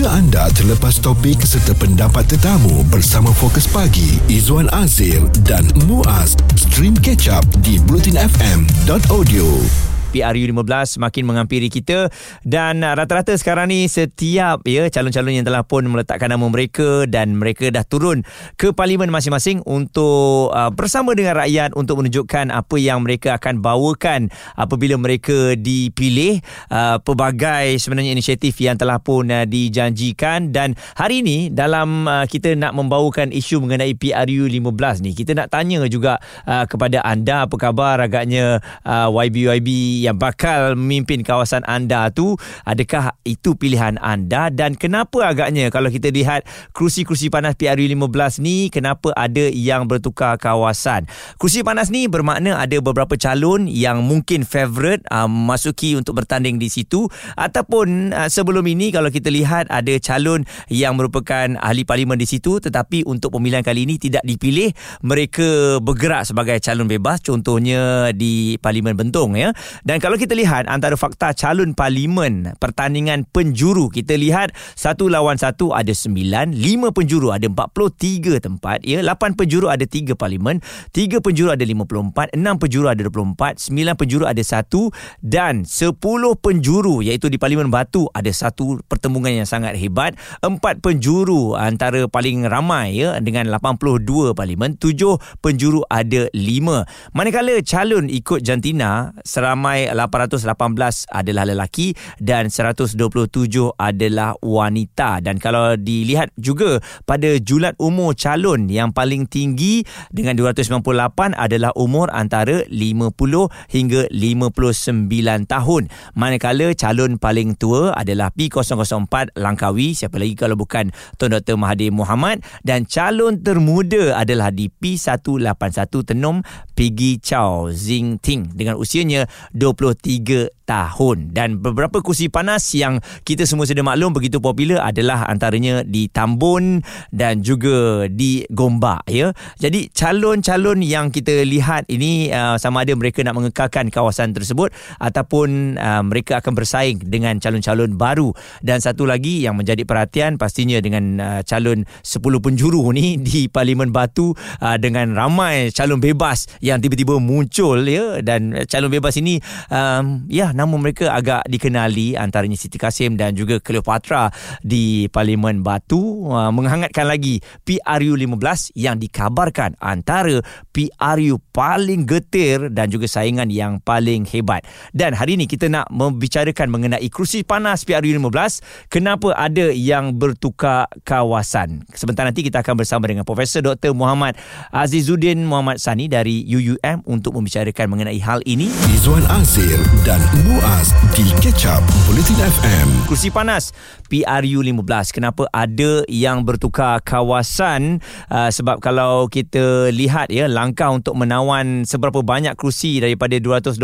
Jika anda terlepas topik serta pendapat tetamu bersama Fokus Pagi, Izwan Azir dan Muaz, stream catch up di blutinfm.audio. PRU15 makin menghampiri kita. Dan rata-rata sekarang ni setiap ya calon-calon yang telah pun meletakkan nama mereka dan mereka dah turun ke parlimen masing-masing untuk uh, bersama dengan rakyat untuk menunjukkan apa yang mereka akan bawakan apabila mereka dipilih uh, pelbagai sebenarnya inisiatif yang telah pun uh, dijanjikan. Dan hari ini dalam uh, kita nak membawakan isu mengenai PRU15 ni kita nak tanya juga uh, kepada anda apa khabar agaknya uh, YB-YB yang bakal memimpin kawasan anda tu adakah itu pilihan anda? Dan kenapa agaknya kalau kita lihat kerusi-kerusi panas PRU 15 ni kenapa ada yang bertukar kawasan? Kerusi panas ni bermakna ada beberapa calon yang mungkin favourite uh, masuki untuk bertanding di situ. Ataupun uh, sebelum ini kalau kita lihat ada calon yang merupakan ahli parlimen di situ tetapi untuk pemilihan kali ini tidak dipilih mereka bergerak sebagai calon bebas. Contohnya di parlimen Bentong ya dan kalau kita lihat antara fakta calon parlimen pertandingan penjuru kita lihat satu lawan satu ada sembilan, lima penjuru ada empat puluh tiga tempat ya, lapan penjuru ada tiga parlimen, tiga penjuru ada lima puluh empat, enam penjuru ada dua puluh empat, sembilan penjuru ada satu dan sepuluh penjuru iaitu di parlimen Batu ada satu pertembungan yang sangat hebat, empat penjuru antara paling ramai ya dengan lapan puluh dua parlimen, tujuh penjuru ada lima. Manakala calon ikut jantina seramai ramai 818 adalah lelaki dan 127 adalah wanita. Dan kalau dilihat juga pada julat umur calon yang paling tinggi dengan 298 adalah umur antara 50 hingga 59 tahun. Manakala calon paling tua adalah P004 Langkawi siapa lagi kalau bukan Tuan Dr Mahathir Mohamad. Dan calon termuda adalah di P181 Tenom Piggy Chow Zing Ting dengan usianya 23 tahun. Dan beberapa kursi panas yang kita semua sudah maklum begitu popular adalah antaranya di Tambun dan juga di Gombak ya. Jadi calon-calon yang kita lihat ini uh, sama ada mereka nak mengekalkan kawasan tersebut ataupun uh, mereka akan bersaing dengan calon-calon baru. Dan satu lagi yang menjadi perhatian pastinya dengan uh, calon 10 penjuru ni di Parlimen Batu uh, dengan ramai calon bebas yang tiba-tiba muncul ya. Dan calon bebas ini um, ya nama mereka agak dikenali antaranya Siti Kasim dan juga Cleopatra di Parlimen Batu uh, menghangatkan lagi PRU 15 yang dikabarkan antara PRU paling getir dan juga saingan yang paling hebat. Dan hari ini kita nak membicarakan mengenai kerusi panas PRU 15 kenapa ada yang bertukar kawasan. Sebentar nanti kita akan bersama dengan Profesor Dr. Muhammad Azizuddin Muhammad Sani dari UUM untuk membicarakan mengenai hal ini. Izwan Azir dan Muaz di Catch Up Bulletin FM. Kursi panas PRU 15. Kenapa ada yang bertukar kawasan? Uh, sebab kalau kita lihat ya langkah untuk menawan seberapa banyak kursi daripada 222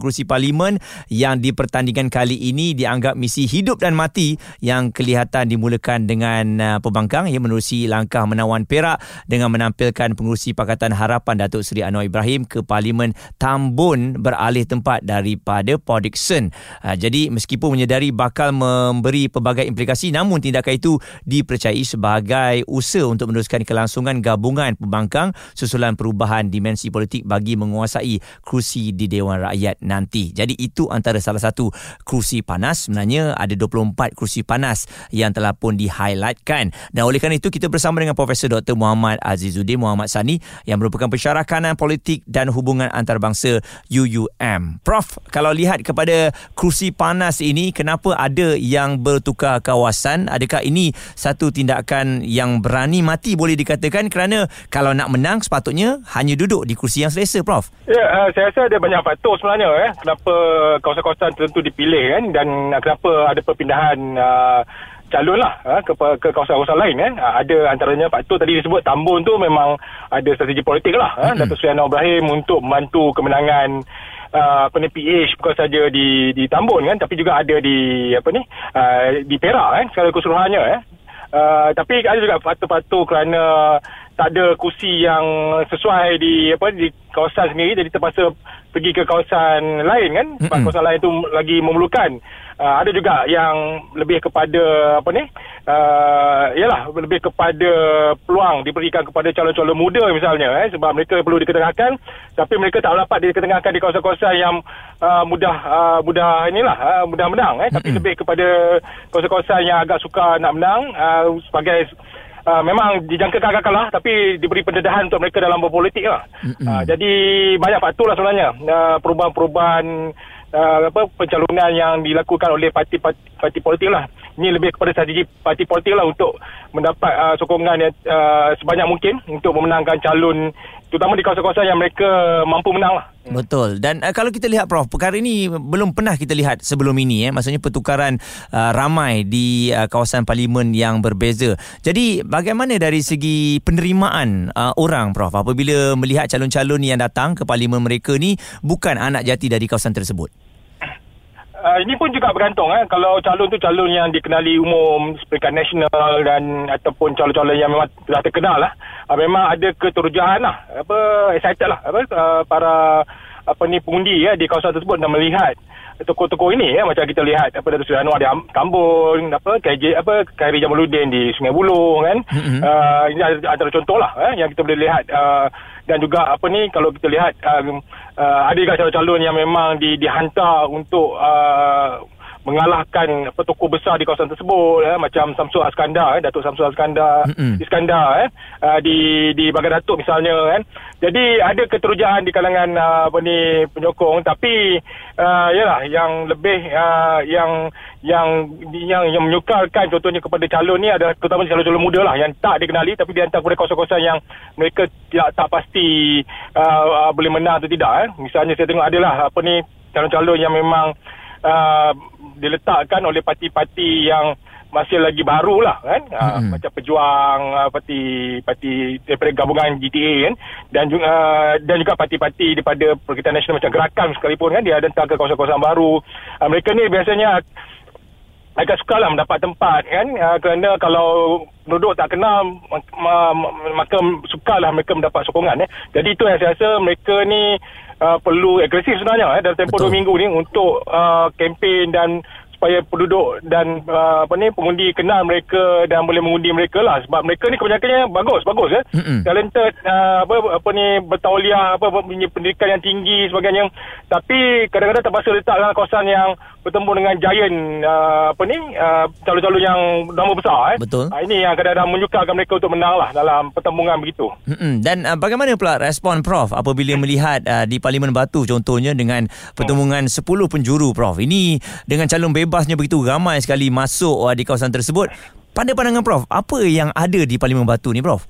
kursi parlimen yang dipertandingkan kali ini dianggap misi hidup dan mati yang kelihatan dimulakan dengan uh, pembangkang yang menerusi langkah menawan Perak dengan menampilkan pengurusi Pakatan Harapan Datuk Seri Anwar Ibrahim ke parlimen Tambun beralih tempat daripada Port Dixon. Uh, jadi meskipun menyedari bakal memberi pelbagai implikasi namun tindakan itu dipercayai sebagai usaha untuk meneruskan kelangsungan gabungan pembangkang susulan perubahan dimensi politik bagi menguasai kursi di Dewan Rakyat nanti. Jadi itu antara salah satu kursi panas. Sebenarnya ada 24 kursi panas yang telah pun di-highlightkan. Dan oleh kerana itu kita bersama dengan Profesor Dr. Muhammad Azizuddin Muhammad Sani yang merupakan pensyarah kanan politik dan hubungan antarabangsa UUM. Prof, kalau lihat kepada kursi panas ini kenapa ada yang bertukar kawasan? Adakah ini satu tindakan yang berani mati boleh dikatakan? Kerana kalau nak menang sepatutnya hanya duduk di kursi yang selesa prof. Ya uh, saya rasa ada banyak faktor sebenarnya eh. Kenapa kawasan-kawasan tertentu dipilih kan? Dan uh, kenapa ada perpindahan uh, calon lah ke, ke kawasan-kawasan lain kan ada antaranya faktor tadi disebut Tambun tu memang ada strategi politik lah mm-hmm. Datuk Seri Anwar Ibrahim untuk membantu kemenangan uh, apa ni PH bukan saja di di Tambun kan tapi juga ada di apa ni uh, di Perak kan secara keseluruhannya eh. Uh, tapi ada juga faktor-faktor kerana tak ada kursi yang sesuai di apa di kawasan sendiri jadi terpaksa pergi ke kawasan lain kan sebab Mm-mm. kawasan lain tu lagi memerlukan uh, ada juga yang lebih kepada apa ni uh, yalah lebih kepada peluang diberikan kepada calon-calon muda misalnya eh sebab mereka perlu diketengahkan tapi mereka tak dapat diketengahkan di kawasan-kawasan yang uh, mudah uh, mudah inilah uh, mudah menang eh tapi Mm-mm. lebih kepada kawasan-kawasan yang agak suka nak menang uh, sebagai Uh, memang dijangkakan akan kalah tapi diberi pendedahan untuk mereka dalam berpolitik lah. Uh, jadi banyak faktor lah sebenarnya uh, perubahan-perubahan uh, apa pencalonan yang dilakukan oleh parti-parti parti politik lah. Ini lebih kepada strategi parti politik lah untuk mendapat uh, sokongan yang uh, sebanyak mungkin untuk memenangkan calon terutama di kawasan-kawasan yang mereka mampu menang lah. Betul. Dan uh, kalau kita lihat Prof, perkara ini belum pernah kita lihat sebelum ini eh. Maksudnya pertukaran uh, ramai di uh, kawasan parlimen yang berbeza. Jadi bagaimana dari segi penerimaan uh, orang Prof apabila melihat calon-calon yang datang ke parlimen mereka ni bukan anak jati dari kawasan tersebut? Uh, ini pun juga bergantung eh. Kalau calon tu calon yang dikenali umum peringkat nasional dan ataupun calon-calon yang memang telah terkenal lah. Uh, memang ada keterujahan lah. Apa excited lah. Apa uh, para apa ni pengundi ya di kawasan tersebut dan melihat tokoh-tokoh ini ya macam kita lihat apa Datuk Seri Anwar di Am- Kambun apa KJ apa Khairi Jamaluddin di Sungai Buloh kan. Mm-mm. uh, ini antara contoh lah eh, yang kita boleh lihat. Uh, dan juga apa ni kalau kita lihat um, uh, ada juga calon-calon yang memang di, dihantar untuk uh, mengalahkan apa tokoh besar di kawasan tersebut eh, macam Samsul Askandar eh, Datuk Samsul Askandar Mm-mm. Iskandar eh uh, di di Bagan Datuk misalnya kan jadi ada keterujaan di kalangan uh, apa ni penyokong tapi uh, yalah yang lebih uh, yang yang yang yang menyukarkan contohnya kepada calon ni adalah terutama calon-calon muda lah yang tak dikenali tapi dihantar kepada kawasan-kawasan yang mereka tidak tak pasti uh, uh, boleh menang atau tidak eh misalnya saya tengok adalah apa ni calon-calon yang memang uh, diletakkan oleh parti-parti yang masih lagi baru lah kan? Uh, Mm-mm. macam pejuang uh, parti parti daripada gabungan GTA kan? Dan juga uh, dan juga parti-parti daripada Perkhidmatan Nasional macam Gerakan sekalipun kan? Dia ada hantar ke kawasan-kawasan baru. Uh, mereka ni biasanya agak sukar lah mendapat tempat kan uh, kerana kalau penduduk tak kenal ma- ma- maka sukarlah mereka mendapat sokongan eh. jadi itu yang saya rasa mereka ni uh, perlu agresif sebenarnya eh, dalam tempoh Betul. dua minggu ni untuk uh, kempen dan supaya penduduk dan uh, apa ni pengundi kenal mereka dan boleh mengundi mereka lah sebab mereka ni kebanyakannya bagus bagus eh Mm-mm. talented uh, apa apa ni bertauliah apa, punya pendidikan yang tinggi sebagainya tapi kadang-kadang terpaksa letak dalam kawasan yang bertemu dengan giant uh, apa ni uh, calon-calon yang nama besar eh Betul. uh, ini yang kadang-kadang menyukarkan mereka untuk menang lah dalam pertembungan begitu Mm-mm. Dan uh, bagaimana pula respon Prof apabila melihat uh, di Parlimen Batu contohnya dengan pertemuan 10 penjuru Prof. Ini dengan calon bebasnya begitu ramai sekali masuk di kawasan tersebut. Pada pandangan Prof, apa yang ada di Parlimen Batu ni Prof?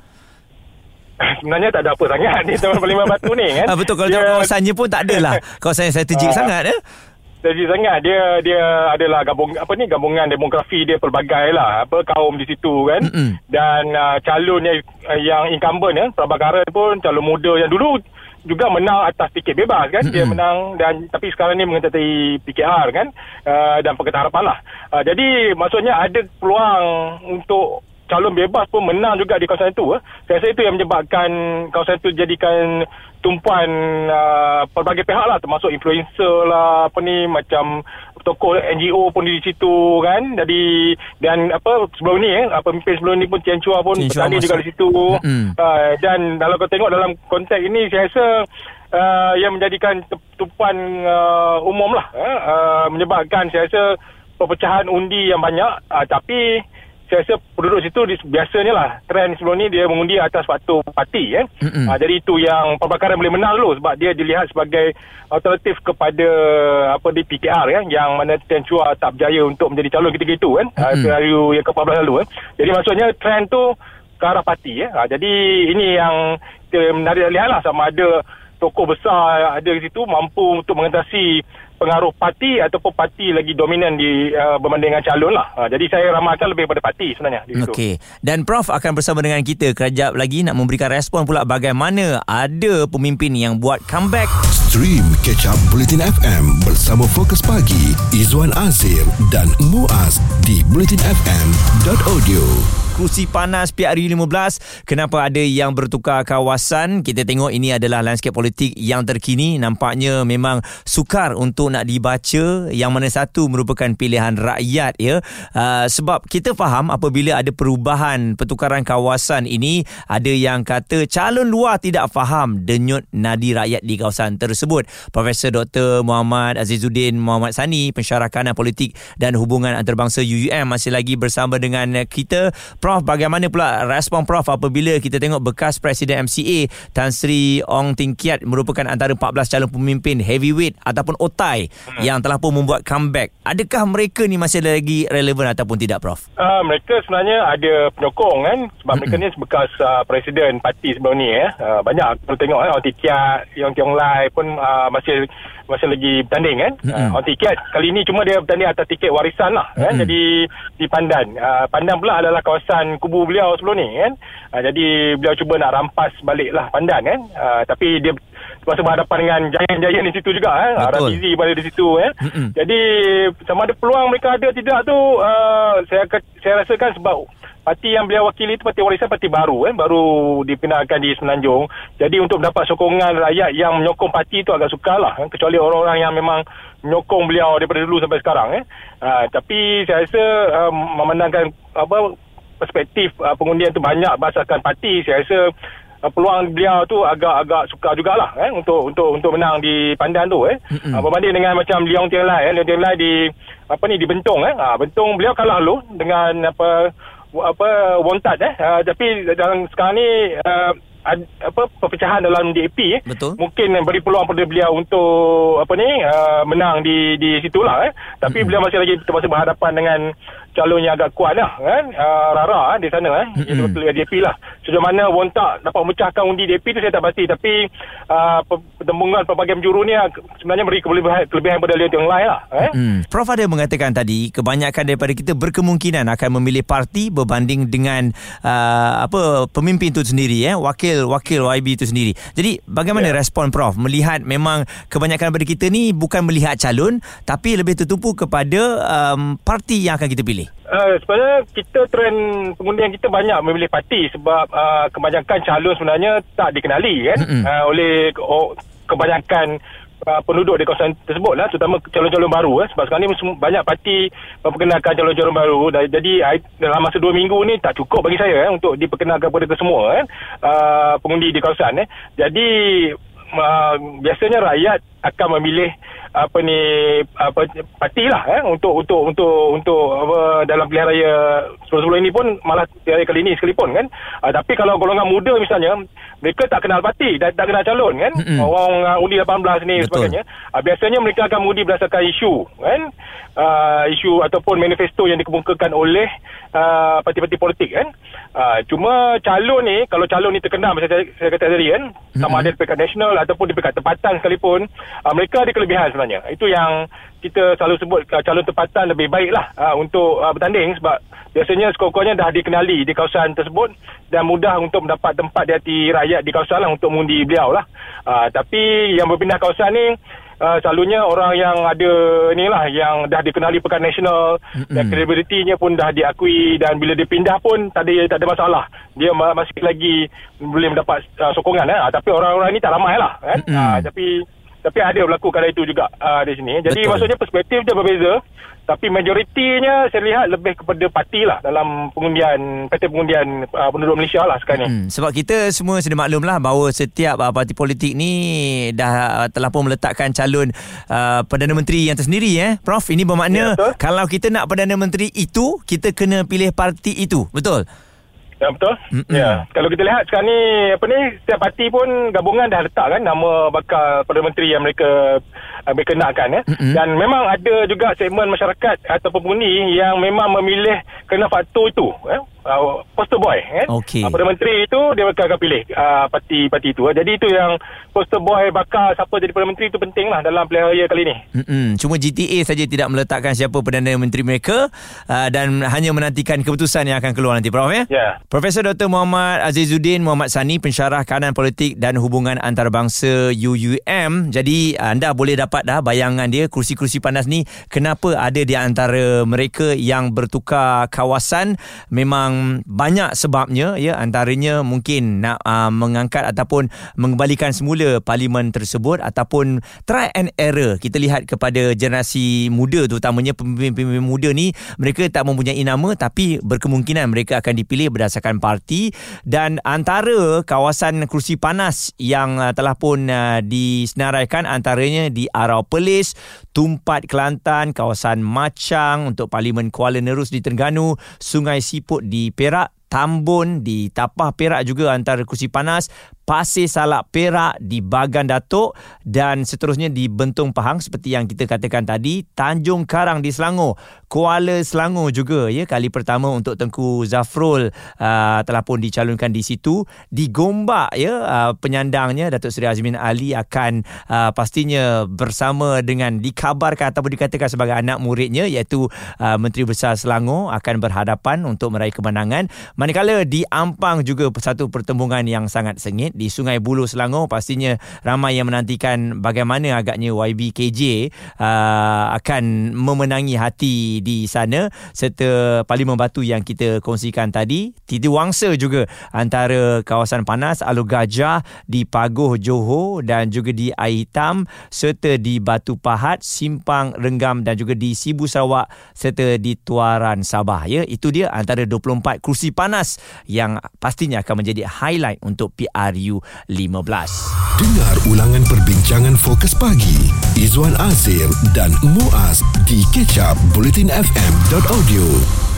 sebenarnya tak ada apa sangat di Taman Parlimen Batu ni kan Ah, betul kalau Dia- kawasannya pun tak adalah kawasan yang strategik Ah. sangat eh. Jadi sangat dia dia adalah gabung apa ni gabungan demografi dia pelbagai lah apa kaum di situ kan Mm-mm. dan uh, calon yang uh, yang incumbent ya Prabhakaran pun calon muda yang dulu juga menang atas tiket bebas kan dia Mm-mm. menang dan tapi sekarang ni mengetai PKR kan uh, dan Pakatan Harapan lah uh, jadi maksudnya ada peluang untuk calon bebas pun menang juga di kawasan itu eh. saya rasa itu yang menyebabkan kawasan itu jadikan tumpuan uh, pelbagai pihak lah termasuk influencer lah apa ni macam tokoh NGO pun di situ kan? Jadi dan apa sebelum ni eh pemimpin sebelum ni pun Tian Chua pun Tian Chua bertanding juga di situ. Mm-mm. uh, dan kalau kau tengok dalam konteks ini saya rasa uh, yang menjadikan tu- tumpuan uh, umum lah eh, uh, menyebabkan saya rasa perpecahan undi yang banyak. Uh, tapi saya rasa penduduk situ biasanya lah trend sebelum ni dia mengundi atas faktor parti kan. Mm-mm. Uh, jadi itu yang Perpakaran boleh menang dulu sebab dia dilihat sebagai alternatif kepada apa di PKR kan yang mana Tan Chua tak berjaya untuk menjadi calon ketika itu kan. Uh, Mm-mm. skenario yang ke-14 lalu kan. Jadi maksudnya trend tu ke arah parti ya. Uh, jadi ini yang kita menarik lihat lah sama ada tokoh besar ada di situ mampu untuk mengatasi pengaruh parti ataupun parti lagi dominan di uh, berbanding dengan calon lah. Uh, jadi saya ramalkan lebih pada parti sebenarnya di situ. Okey. Dan Prof akan bersama dengan kita kejap lagi nak memberikan respon pula bagaimana ada pemimpin yang buat comeback Stream Catch Up Bulletin FM bersama Fokus Pagi Izwan Azir dan Muaz di bulletinfm.audio. kursi panas PRU 15 kenapa ada yang bertukar kawasan kita tengok ini adalah landscape politik yang terkini nampaknya memang sukar untuk nak dibaca yang mana satu merupakan pilihan rakyat ya uh, sebab kita faham apabila ada perubahan pertukaran kawasan ini ada yang kata calon luar tidak faham denyut nadi rakyat di kawasan tersebut Profesor Dr. Muhammad Azizuddin Muhammad Sani pensyarah kanan politik dan hubungan antarabangsa UUM masih lagi bersama dengan kita. Prof, bagaimana pula respon Prof apabila kita tengok bekas Presiden MCA Tan Sri Ong Ting Kiat merupakan antara 14 calon pemimpin heavyweight ataupun otai hmm. yang telah pun membuat comeback. Adakah mereka ni masih lagi relevan ataupun tidak Prof? Uh, mereka sebenarnya ada penyokong kan sebab hmm. mereka ni bekas uh, Presiden parti sebelum ni eh. Uh, banyak kalau tengok eh, Ong Ting Kiat, Yong Tiong Lai pun uh, masih masih lagi bertanding kan. Mm-hmm. Uh, on tiket kali ini cuma dia bertanding atas tiket warisan lah mm-hmm. kan. Jadi di Pandan. Uh, Pandan pula adalah kawasan kubu beliau sebelum ni kan. Uh, jadi beliau cuba nak rampas balik lah Pandan kan. Uh, tapi dia Masa berhadapan dengan giant-giant di situ juga eh. Rafizi pada di situ eh. Mm-hmm. Jadi sama ada peluang mereka ada tidak tu uh, saya saya rasakan sebab parti yang beliau wakili itu parti warisan parti baru kan baru dipindahkan di Semenanjung jadi untuk mendapat sokongan rakyat yang menyokong parti itu agak sukar lah kan? kecuali orang-orang yang memang menyokong beliau daripada dulu sampai sekarang eh. Uh, tapi saya rasa uh, memandangkan apa perspektif uh, pengundian itu banyak berdasarkan parti saya rasa uh, peluang beliau tu agak-agak sukar jugalah eh untuk untuk untuk menang di Pandan tu eh. Mm-hmm. Uh, berbanding dengan macam Leong Tian Lai eh Leong Tian Lai di apa ni di Bentong eh. Uh, Bentong beliau kalah lu dengan apa apa wontat eh. Uh, tapi dalam sekarang ni uh, ad, apa perpecahan dalam DAP eh. Betul. mungkin beri peluang pada beliau untuk apa ni uh, menang di di situlah eh. Tapi mm-hmm. beliau masih lagi masih berhadapan dengan calon yang agak kuat lah kan. Uh, Rara eh, di sana eh. Mm-hmm. itu betul DAP lah. Sejauh mana Wontak dapat memecahkan undi DAP tu saya tak pasti. Tapi uh, pertembungan pelbagai penjuru ni uh, sebenarnya beri kelebihan, kelebihan pada Leon Tiong Lai lah eh mm. Prof ada mengatakan tadi kebanyakan daripada kita berkemungkinan akan memilih parti berbanding dengan uh, apa pemimpin itu sendiri eh wakil wakil YB itu sendiri jadi bagaimana yeah. respon Prof melihat memang kebanyakan daripada kita ni bukan melihat calon tapi lebih tertumpu kepada um, parti yang akan kita pilih Uh, sebenarnya kita trend pengundian kita banyak memilih parti sebab uh, kebanyakan calon sebenarnya tak dikenali kan mm-hmm. uh, oleh oh, kebanyakan uh, penduduk di kawasan tersebut lah terutama calon-calon baru eh. sebab sekarang ni banyak parti memperkenalkan calon-calon baru jadi dalam masa dua minggu ni tak cukup bagi saya eh, untuk diperkenalkan kepada semua eh, uh, pengundi di kawasan eh. jadi uh, biasanya rakyat akan memilih apa ni apa parti lah eh, untuk untuk untuk untuk apa dalam pilihan raya sebelum-sebelum ini pun malah pilihan raya kali ini sekalipun kan uh, tapi kalau golongan muda misalnya mereka tak kenal parti dan tak kenal calon kan mm-hmm. orang uh, undi 18 ni Betul. sebagainya uh, biasanya mereka akan mengundi berdasarkan isu kan uh, isu ataupun manifesto yang dikemukakan oleh uh, parti-parti politik kan uh, cuma calon ni kalau calon ni terkenal macam saya, saya kata tadi kan mm-hmm. sama ada di peringkat nasional ataupun di peringkat tempatan sekalipun uh, mereka ada kelebihan sebenarnya itu yang kita selalu sebut uh, calon tempatan lebih baik lah uh, untuk uh, bertanding sebab biasanya skor-skornya dah dikenali di kawasan tersebut dan mudah untuk mendapat tempat di hati rakyat di kawasan lah untuk mengundi beliau lah uh, tapi yang berpindah kawasan ni Uh, selalunya orang yang ada ni lah yang dah dikenali pekan nasional mm-hmm. dan kredibilitinya pun dah diakui dan bila dia pindah pun tak ada tak ada masalah dia masih lagi boleh mendapat uh, sokongan eh. Tapi orang-orang ni tak ramai lah kan mm-hmm. uh, tapi tapi ada berlaku kala itu juga uh, di sini. Jadi Betul. maksudnya perspektif dia berbeza. Tapi majoritinya saya lihat lebih kepada parti lah dalam pengundian, parti pengundian uh, penduduk Malaysia lah sekarang ni. Hmm, sebab kita semua sudah maklum lah bahawa setiap uh, parti politik ni dah uh, telah pun meletakkan calon uh, Perdana Menteri yang tersendiri. Eh. Prof, ini bermakna ya, kalau kita nak Perdana Menteri itu, kita kena pilih parti itu. Betul? Ya betul. Mm-hmm. Ya. Kalau kita lihat sekarang ni apa ni setiap parti pun gabungan dah letak kan nama bakal Perdana Menteri yang mereka uh, mereka nakkan ya. Mm-hmm. Dan memang ada juga segmen masyarakat ataupun pengundi yang memang memilih kerana faktor itu ya uh, poster boy kan. Okay. Uh, Perdana Menteri itu dia bakal akan pilih uh, parti-parti itu. Uh. Jadi itu yang poster boy bakal siapa jadi Perdana Menteri itu penting lah dalam pilihan raya kali ini. Mm-mm. Cuma GTA saja tidak meletakkan siapa Perdana Menteri mereka uh, dan hanya menantikan keputusan yang akan keluar nanti Prof ya. Yeah. Profesor Dr. Muhammad Azizuddin Muhammad Sani pensyarah kanan politik dan hubungan antarabangsa UUM. Jadi anda boleh dapat dah bayangan dia kursi-kursi panas ni kenapa ada di antara mereka yang bertukar kawasan memang yang banyak sebabnya ya antaranya mungkin nak uh, mengangkat ataupun mengembalikan semula parlimen tersebut ataupun try and error. Kita lihat kepada generasi muda terutamanya pemimpin-pemimpin muda ni mereka tak mempunyai nama tapi berkemungkinan mereka akan dipilih berdasarkan parti. Dan antara kawasan kerusi panas yang uh, telah pun uh, disenaraikan antaranya di Arau Perlis, Tumpat Kelantan, kawasan Macang untuk Parlimen Kuala Nerus di Terengganu, Sungai Siput di Perak, Tambun di Tapah Perak juga antara kursi panas Pasir Salak Perak di Bagan Datuk dan seterusnya di Bentong Pahang seperti yang kita katakan tadi Tanjung Karang di Selangor Kuala Selangor juga ya kali pertama untuk Tengku Zafrul uh, telah pun dicalonkan di situ. Di Gombak ya uh, penyandangnya Datuk Seri Azmin Ali akan uh, pastinya bersama dengan dikabarkan ataupun dikatakan sebagai anak muridnya iaitu uh, Menteri Besar Selangor akan berhadapan untuk meraih kemenangan. Manakala di Ampang juga satu pertembungan yang sangat sengit di Sungai Buloh Selangor. Pastinya ramai yang menantikan bagaimana agaknya YBKJ uh, akan memenangi hati di sana serta Parlimen Batu yang kita kongsikan tadi. Titi Wangsa juga antara kawasan panas Alu Gajah di Pagoh Johor dan juga di Air Hitam serta di Batu Pahat Simpang Renggam dan juga di Sibu Sarawak serta di Tuaran Sabah. Ya itu dia antara 24 kursi panas yang pastinya akan menjadi highlight untuk PRU Melayu 15. Dengar ulangan perbincangan fokus pagi Izwan Azir dan Muaz di kecap bulletinfm.audio.